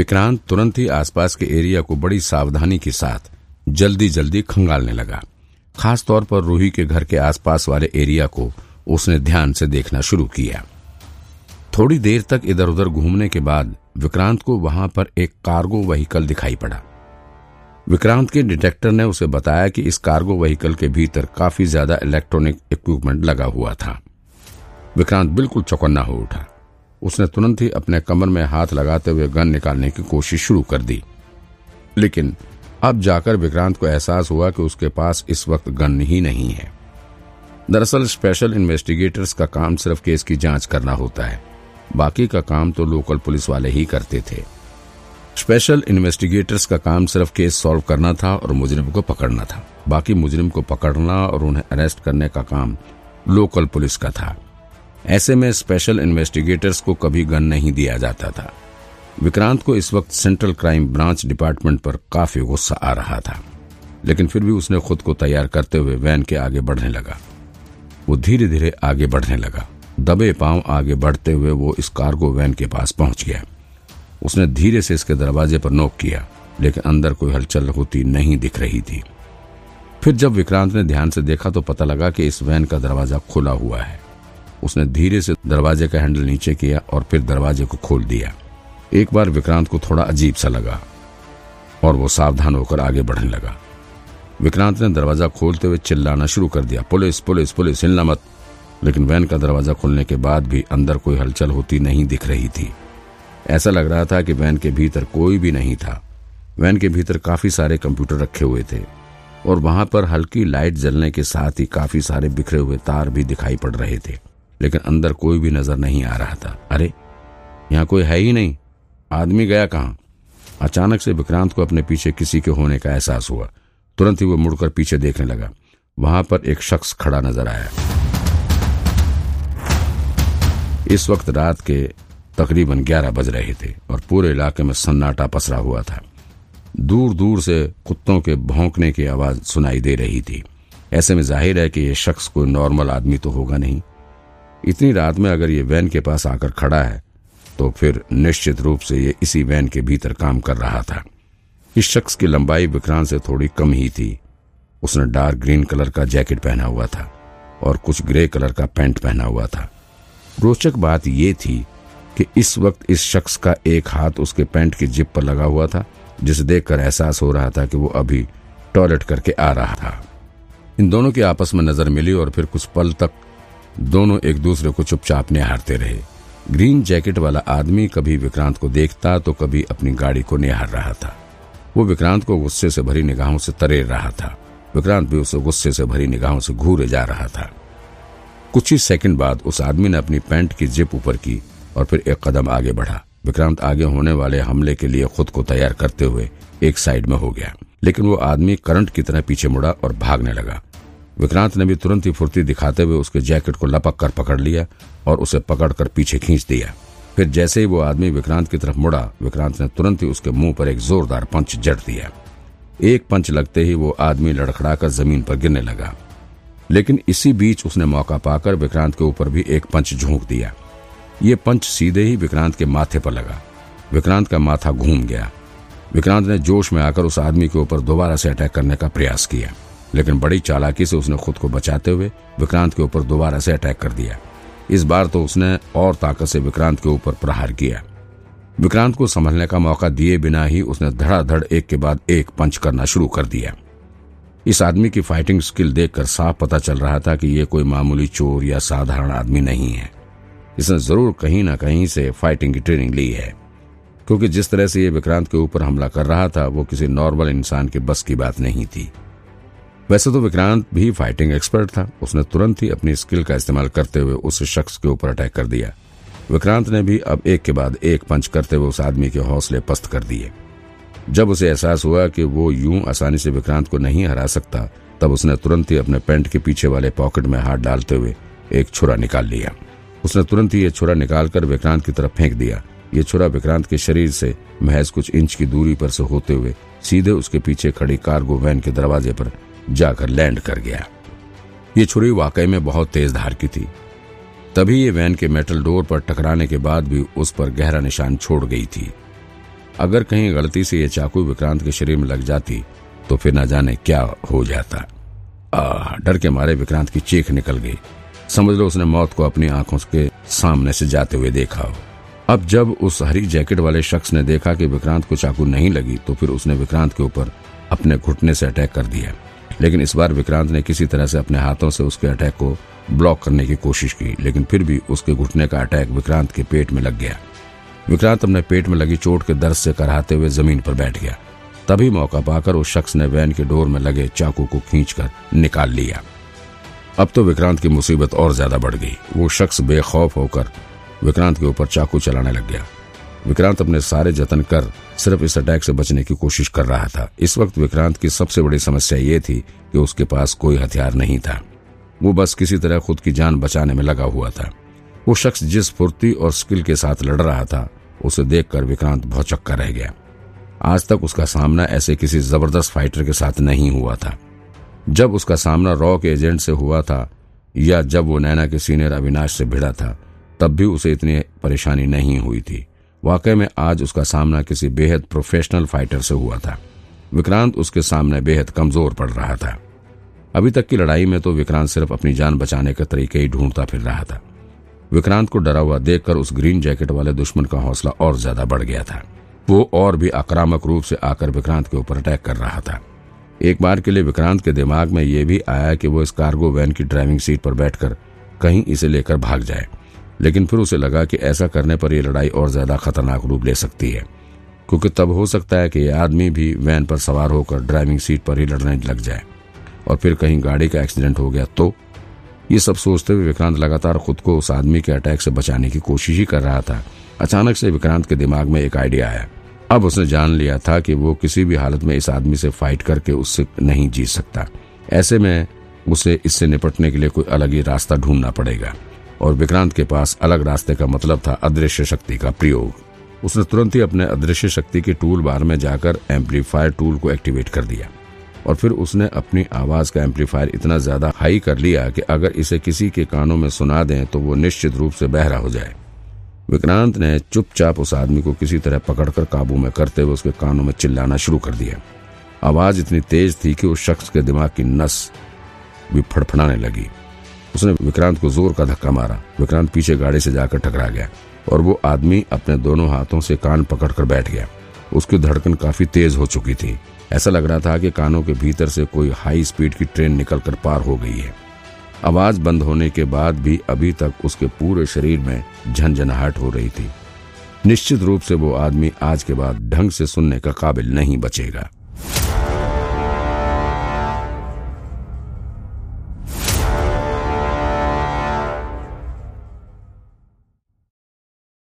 विक्रांत तुरंत ही आसपास के एरिया को बड़ी सावधानी के साथ जल्दी जल्दी खंगालने लगा। खास तौर पर रूही के घर के आसपास वाले एरिया को उसने ध्यान से देखना शुरू किया। थोड़ी देर तक इधर उधर घूमने के बाद विक्रांत को वहाँ पर एक कार्गो व्हीकल दिखाई पड़ा। विक्रांत के डिटेक्टर ने उसे बताया कि इस कार्गो व्हीकल के भीतर काफ़ी ज़्यादा इलेक्ट्रॉनिक इक्विपमेंट लगा हुआ था। विक्रांत बिल्कुल चौकन्ना हो उठा। उसने तुरंत ही अपने कमर में हाथ लगाते हुए गन निकालने की कोशिश शुरू कर दी। लेकिन अब जाकर विक्रांत को एहसास हुआ कि उसके पास इस वक्त गन ही नहीं है। दरअसल स्पेशल इन्वेस्टिगेटर्स का काम सिर्फ़ केस की जाँच करना होता है। बाकी का काम तो लोकल पुलिस वाले ही करते थे। स्पेशल इन्वेस्टिगेटर्स का काम सिर्फ़ केस सॉल्व करना था और मुजरिम को पकड़ना था। बाकी मुजरिम को पकड़ना और उन्हें अरेस्ट करने का काम लोकल पुलिस का था। ऐसे में स्पेशल इन्वेस्टिगेटर्स को कभी गन नहीं दिया जाता था। विक्रांत को इस वक्त सेंट्रल क्राइम ब्रांच डिपार्टमेंट पर काफ़ी गुस्सा आ रहा था। लेकिन फिर भी उसने खुद को तैयार करते हुए वैन के आगे बढ़ने लगा। वो धीरे धीरे आगे बढ़ने लगा। दबे पाँव आगे बढ़ते हुए वो इस कार्गो वैन के पास पहुँच गया। उसने धीरे से इसके दरवाजे पर नोक किया, लेकिन अंदर कोई हलचल होती नहीं दिख रही थी। फिर जब विक्रांत ने ध्यान से देखा तो पता लगा कि इस वैन का दरवाज़ा खुला हुआ है। उसने धीरे से दरवाजे का हैंडल नीचे किया और फिर दरवाजे को खोल दिया। एक बार विक्रांत को थोड़ा अजीब सा लगा और वो सावधान होकर आगे बढ़ने लगा। विक्रांत ने दरवाज़ा खोलते हुए चिल्लाना शुरू कर दिया, पुलिस पुलिस पुलिस, हिलना मत। लेकिन वैन का दरवाज़ा खोलने के बाद भी अंदर कोई हलचल होती नहीं दिख रही थी। ऐसा लग रहा था कि वैन के भीतर कोई भी नहीं था। वैन के भीतर काफ़ी सारे कंप्यूटर रखे हुए थे और वहाँ पर हल्की लाइट जलने के साथ ही काफ़ी सारे बिखरे हुए तार भी दिखाई पड़ रहे थे। लेकिन अंदर कोई भी नज़र नहीं आ रहा था। अरे, यहाँ कोई है ही नहीं। आदमी गया कहाँ? अचानक से विक्रांत को अपने पीछे किसी के होने का एहसास हुआ। तुरंत ही वो मुड़कर पीछे देखने लगा। वहाँ पर एक शख्स खड़ा नज़र आया। इस वक्त रात के तकरीबन ग्यारह बज रहे थे और पूरे इलाके में सन्नाटा पसरा हुआ था। दूर दूर से कुत्तों के भौंकने की आवाज़ सुनाई दे रही थी। ऐसे में ज़ाहिर है कि यह शख्स कोई नॉर्मल आदमी तो होगा नहीं। इतनी रात में अगर ये वैन के पास आकर खड़ा है तो फिर निश्चित रूप से ये इसी वैन के भीतर काम कर रहा था। इस शख्स की लंबाई विक्रांत से थोड़ी कम ही थी। उसने डार्क ग्रीन कलर का जैकेट पहना हुआ था और कुछ ग्रे कलर का पैंट पहना हुआ था। रोचक बात यह थी कि इस वक्त इस शख्स का एक हाथ उसके पैंट की जिप पर लगा हुआ था, जिसे देखकर एहसास हो रहा था कि वो अभी टॉयलेट करके आ रहा था। इन दोनों की आपस में नज़र मिली और फिर कुछ पल तक दोनों एक दूसरे को चुपचाप निहारते रहे। ग्रीन जैकेट वाला आदमी कभी विक्रांत को देखता तो कभी अपनी गाड़ी को निहार रहा था। वो विक्रांत को गुस्से से भरी निगाहों से तरेर रहा था। विक्रांत भी उसे गुस्से से भरी निगाहों से घूरे जा रहा था। कुछ ही सेकंड बाद उस आदमी ने अपनी पैंट की जिप ऊपर की और फिर एक कदम आगे बढ़ा। विक्रांत आगे होने वाले हमले के लिए खुद को तैयार करते हुए एक साइड में हो गया। लेकिन वो आदमी करंट की तरह पीछे मुड़ा और भागने लगा। विक्रांत ने भी तुरंत ही फुर्ती दिखाते हुए उसके जैकेट को लपक कर पकड़ लिया और उसे पकड़कर पीछे खींच दिया। फिर जैसे ही वो आदमी विक्रांत की तरफ़ मुड़ा, विक्रांत ने तुरंत ही उसके मुँह पर एक जोरदार पंच जड़ दिया। एक पंच लगते ही वो आदमी लड़खड़ाकर ज़मीन पर गिरने लगा। लेकिन इसी बीच उसने मौका पाकर विक्रांत के ऊपर भी एक पंच झोंक दिया। ये पंच सीधे ही विक्रांत के माथे पर लगा। विक्रांत का माथा घूम गया। विक्रांत ने जोश में आकर उस आदमी के ऊपर दोबारा से अटैक करने का प्रयास किया। लेकिन बड़ी चालाकी से उसने खुद को बचाते हुए विक्रांत के ऊपर दोबारा से अटैक कर दिया। इस बार तो उसने और ताकत से विक्रांत के ऊपर प्रहार किया। विक्रांत को संभलने का मौका दिए बिना ही उसने धड़ाधड़ एक के बाद एक पंच करना शुरू कर दिया। इस आदमी की फाइटिंग स्किल देखकर साफ़ पता चल रहा था कि यह कोई मामूली चोर या साधारण आदमी नहीं है। इसने ज़रूर कहीं ना कहीं से फाइटिंग की ट्रेनिंग ली है। क्योंकि जिस तरह से ये विक्रांत के ऊपर हमला कर रहा था, वो किसी नॉर्मल इंसान के बस की बात नहीं थी। वैसे तो विक्रांत भी फाइटिंग एक्सपर्ट था। उसने तुरंत ही अपनी स्किल का इस्तेमाल करते हुए उस शख्स के ऊपर अटैक कर दिया। विक्रांत ने भी अब एक के बाद एक पंच करते हुए उस आदमी के हौसले पस्त कर दिए। जब उसे एहसास हुआ कि वो यूँ आसानी से विक्रांत को नहीं हरा सकता, तब उसने तुरंत ही अपने पैंट के पीछे वाले पॉकेट में हाथ डालते हुए एक छुरा निकाल लिया। उसने तुरंत ही यह छुरा निकालकर विक्रांत की तरफ़ फेंक दिया। ये छुरा विक्रांत के शरीर से महज कुछ इंच की दूरी पर से होते हुए सीधे उसके पीछे खड़ी कार्गो वैन के दरवाजे पर जाकर लैंड कर गया। ये छुरी वाकई में बहुत तेज धार की थी। तभी ये वैन के मेटल डोर पर टकराने के बाद भी उस पर गहरा निशान छोड़ गई थी। अगर कहीं गलती से ये चाकू विक्रांत के शरीर में लग जाती तो फिर न जाने क्या हो जाता। आ, डर के मारे विक्रांत की चीख निकल गई। समझ लो उसने मौत को अपनी आँखों के सामने से जाते हुए देखा हो। अब जब उस हरी जैकेट वाले शख्स ने देखा कि विक्रांत को चाकू नहीं लगी तो फिर उसने विक्रांत के ऊपर अपने घुटने से अटैक कर दिया। लेकिन इस बार विक्रांत ने किसी तरह से अपने हाथों से उसके अटैक को ब्लॉक करने की कोशिश की, लेकिन फिर भी उसके घुटने का अटैक विक्रांत के पेट में लग गया। विक्रांत अपने पेट में लगी चोट के दर्द से कराहते हुए ज़मीन पर बैठ गया। तभी मौका पाकर उस शख्स ने वैन के डोर में लगे चाकू को खींचकर निकाल लिया। अब तो विक्रांत की मुसीबत और ज़्यादा बढ़ गई। वो शख्स बेखौफ होकर विक्रांत के ऊपर चाकू चलाने लग गया। विक्रांत अपने सारे जतन कर सिर्फ़ इस अटैक से बचने की कोशिश कर रहा था। इस वक्त विक्रांत की सबसे बड़ी समस्या ये थी कि उसके पास कोई हथियार नहीं था। वो बस किसी तरह खुद की जान बचाने में लगा हुआ था। वो शख्स जिस फुर्ती और स्किल के साथ लड़ रहा था, उसे देखकर विक्रांत भौचक्का रह गया। आज तक उसका सामना ऐसे किसी ज़बरदस्त फाइटर के साथ नहीं हुआ था। जब उसका सामना रॉ के एजेंट से हुआ था, या जब वो नैना के सीनियर अविनाश से भिड़ा था, तब भी उसे इतनी परेशानी नहीं हुई थी। वाकई में आज उसका सामना किसी बेहद प्रोफेशनल फाइटर से हुआ था। विक्रांत उसके सामने बेहद कमज़ोर पड़ रहा था। अभी तक की लड़ाई में तो विक्रांत सिर्फ़ अपनी जान बचाने के तरीके ही ढूंढता फिर रहा था। विक्रांत को डरा हुआ देखकर उस ग्रीन जैकेट वाले दुश्मन का हौसला और ज़्यादा बढ़ गया था। वो और भी आक्रामक रूप से आकर विक्रांत के ऊपर अटैक कर रहा था। एक बार के लिए विक्रांत के दिमाग में यह भी आया कि वो इस कार्गो वैन की ड्राइविंग सीट पर बैठकर कहीं इसे लेकर भाग जाए। लेकिन फिर उसे लगा कि ऐसा करने पर यह लड़ाई और ज़्यादा खतरनाक रूप ले सकती है। क्योंकि तब हो सकता है कि यह आदमी भी वैन पर सवार होकर ड्राइविंग सीट पर ही लड़ने लग जाए और फिर कहीं गाड़ी का एक्सीडेंट हो गया तो? ये सब सोचते हुए विक्रांत लगातार खुद को उस आदमी के अटैक से बचाने की कोशिश ही कर रहा था। अचानक से विक्रांत के दिमाग में एक आइडिया आया। अब उसने जान लिया था कि वो किसी भी हालत में इस आदमी से फाइट करके उससे नहीं जीत सकता। ऐसे में उसे इससे निपटने के लिए कोई अलग ही रास्ता ढूंढना पड़ेगा। और विक्रांत के पास अलग रास्ते का मतलब था अदृश्य शक्ति का प्रयोग। उसने तुरंत ही अपने अदृश्य शक्ति के टूल बार में जाकर एम्पलीफायर टूल को एक्टिवेट कर दिया। और फिर उसने अपनी आवाज़ का एम्पलीफायर इतना ज़्यादा हाई कर लिया कि अगर इसे किसी के कानों में सुना दें तो वो निश्चित रूप से बहरा हो जाए। विक्रांत ने चुपचाप उस आदमी को किसी तरह पकड़कर काबू में करते हुए उसके कानों में चिल्लाना शुरू कर दिया। आवाज़ इतनी तेज थी कि उस शख्स के दिमाग की नस भी फड़फड़ाने लगी। उसने विक्रांत को ज़ोर का धक्का मारा। विक्रांत पीछे गाड़ी से जाकर टकरा गया और वो आदमी अपने दोनों हाथों से कान पकड़कर बैठ गया। उसकी धड़कन काफ़ी तेज हो चुकी थी। ऐसा लग रहा था कि कानों के भीतर से कोई हाई स्पीड की ट्रेन निकलकर पार हो गई है। आवाज़ बंद होने के बाद भी अभी तक उसके पूरे शरीर में झंझनाहट हो रही थी। निश्चित रूप से वो आदमी आज के बाद ढंग से सुनने का काबिल नहीं बचेगा।